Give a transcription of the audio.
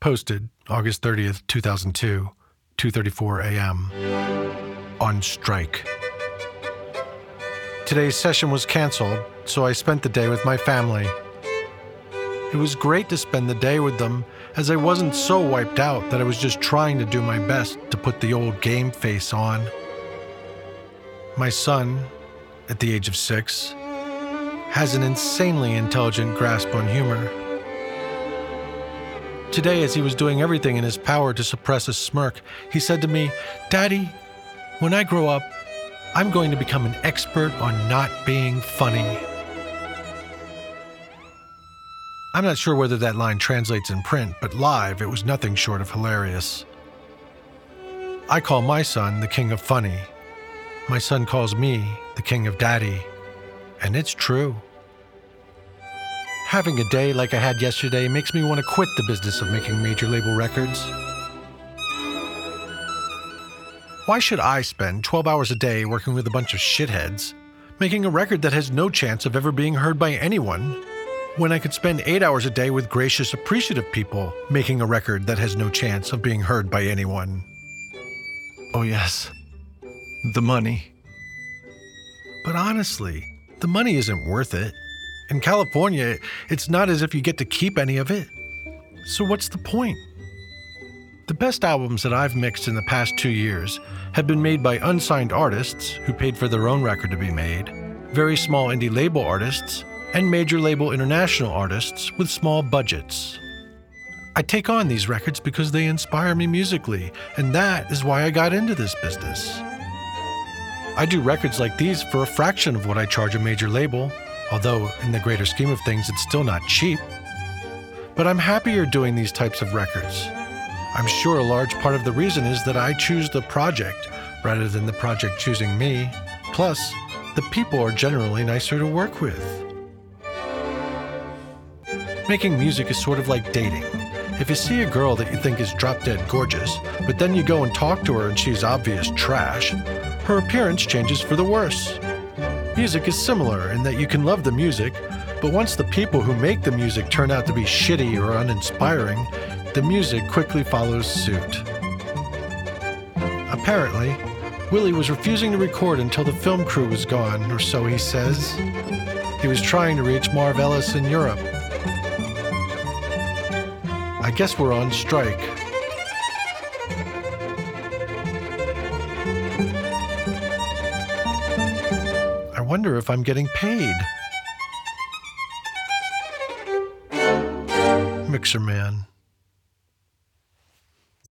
Posted August 30th, 2002, 2:34 a.m. On strike. Today's session was canceled, so I spent the day with my family. It was great to spend the day with them, as I wasn't so wiped out that I was just trying to do my best to put the old game face on. My son, at the age of six, has an insanely intelligent grasp on humor. Today, as he was doing everything in his power to suppress a smirk, he said to me, Daddy, when I grow up, I'm going to become an expert on not being funny. I'm not sure whether that line translates in print, but live, it was nothing short of hilarious. I call my son the king of funny. My son calls me the king of daddy. And it's true. Having a day like I had yesterday makes me want to quit the business of making major label records. Why should I spend 12 hours a day working with a bunch of shitheads, making a record that has no chance of ever being heard by anyone, when I could spend 8 hours a day with gracious, appreciative people making a record that has no chance of being heard by anyone? Oh, yes, the money. But honestly, the money isn't worth it. In California, it's not as if you get to keep any of it. So, what's the point? The best albums that I've mixed in the past two years have been made by unsigned artists who paid for their own record to be made, very small indie label artists, and major label international artists with small budgets. I take on these records because they inspire me musically, and that is why I got into this business. I do records like these for a fraction of what I charge a major label, although in the greater scheme of things, it's still not cheap. But I'm happier doing these types of records. I'm sure a large part of the reason is that I choose the project rather than the project choosing me. Plus, the people are generally nicer to work with. Making music is sort of like dating. If you see a girl that you think is drop dead gorgeous, but then you go and talk to her and she's obvious trash, her appearance changes for the worse. Music is similar in that you can love the music, but once the people who make the music turn out to be shitty or uninspiring, the music quickly follows suit. Apparently, Willy was refusing to record until the film crew was gone, or so he says. He was trying to reach Marv Ellis in Europe. I guess we're on strike. Wonder if I'm getting paid. Mixerman.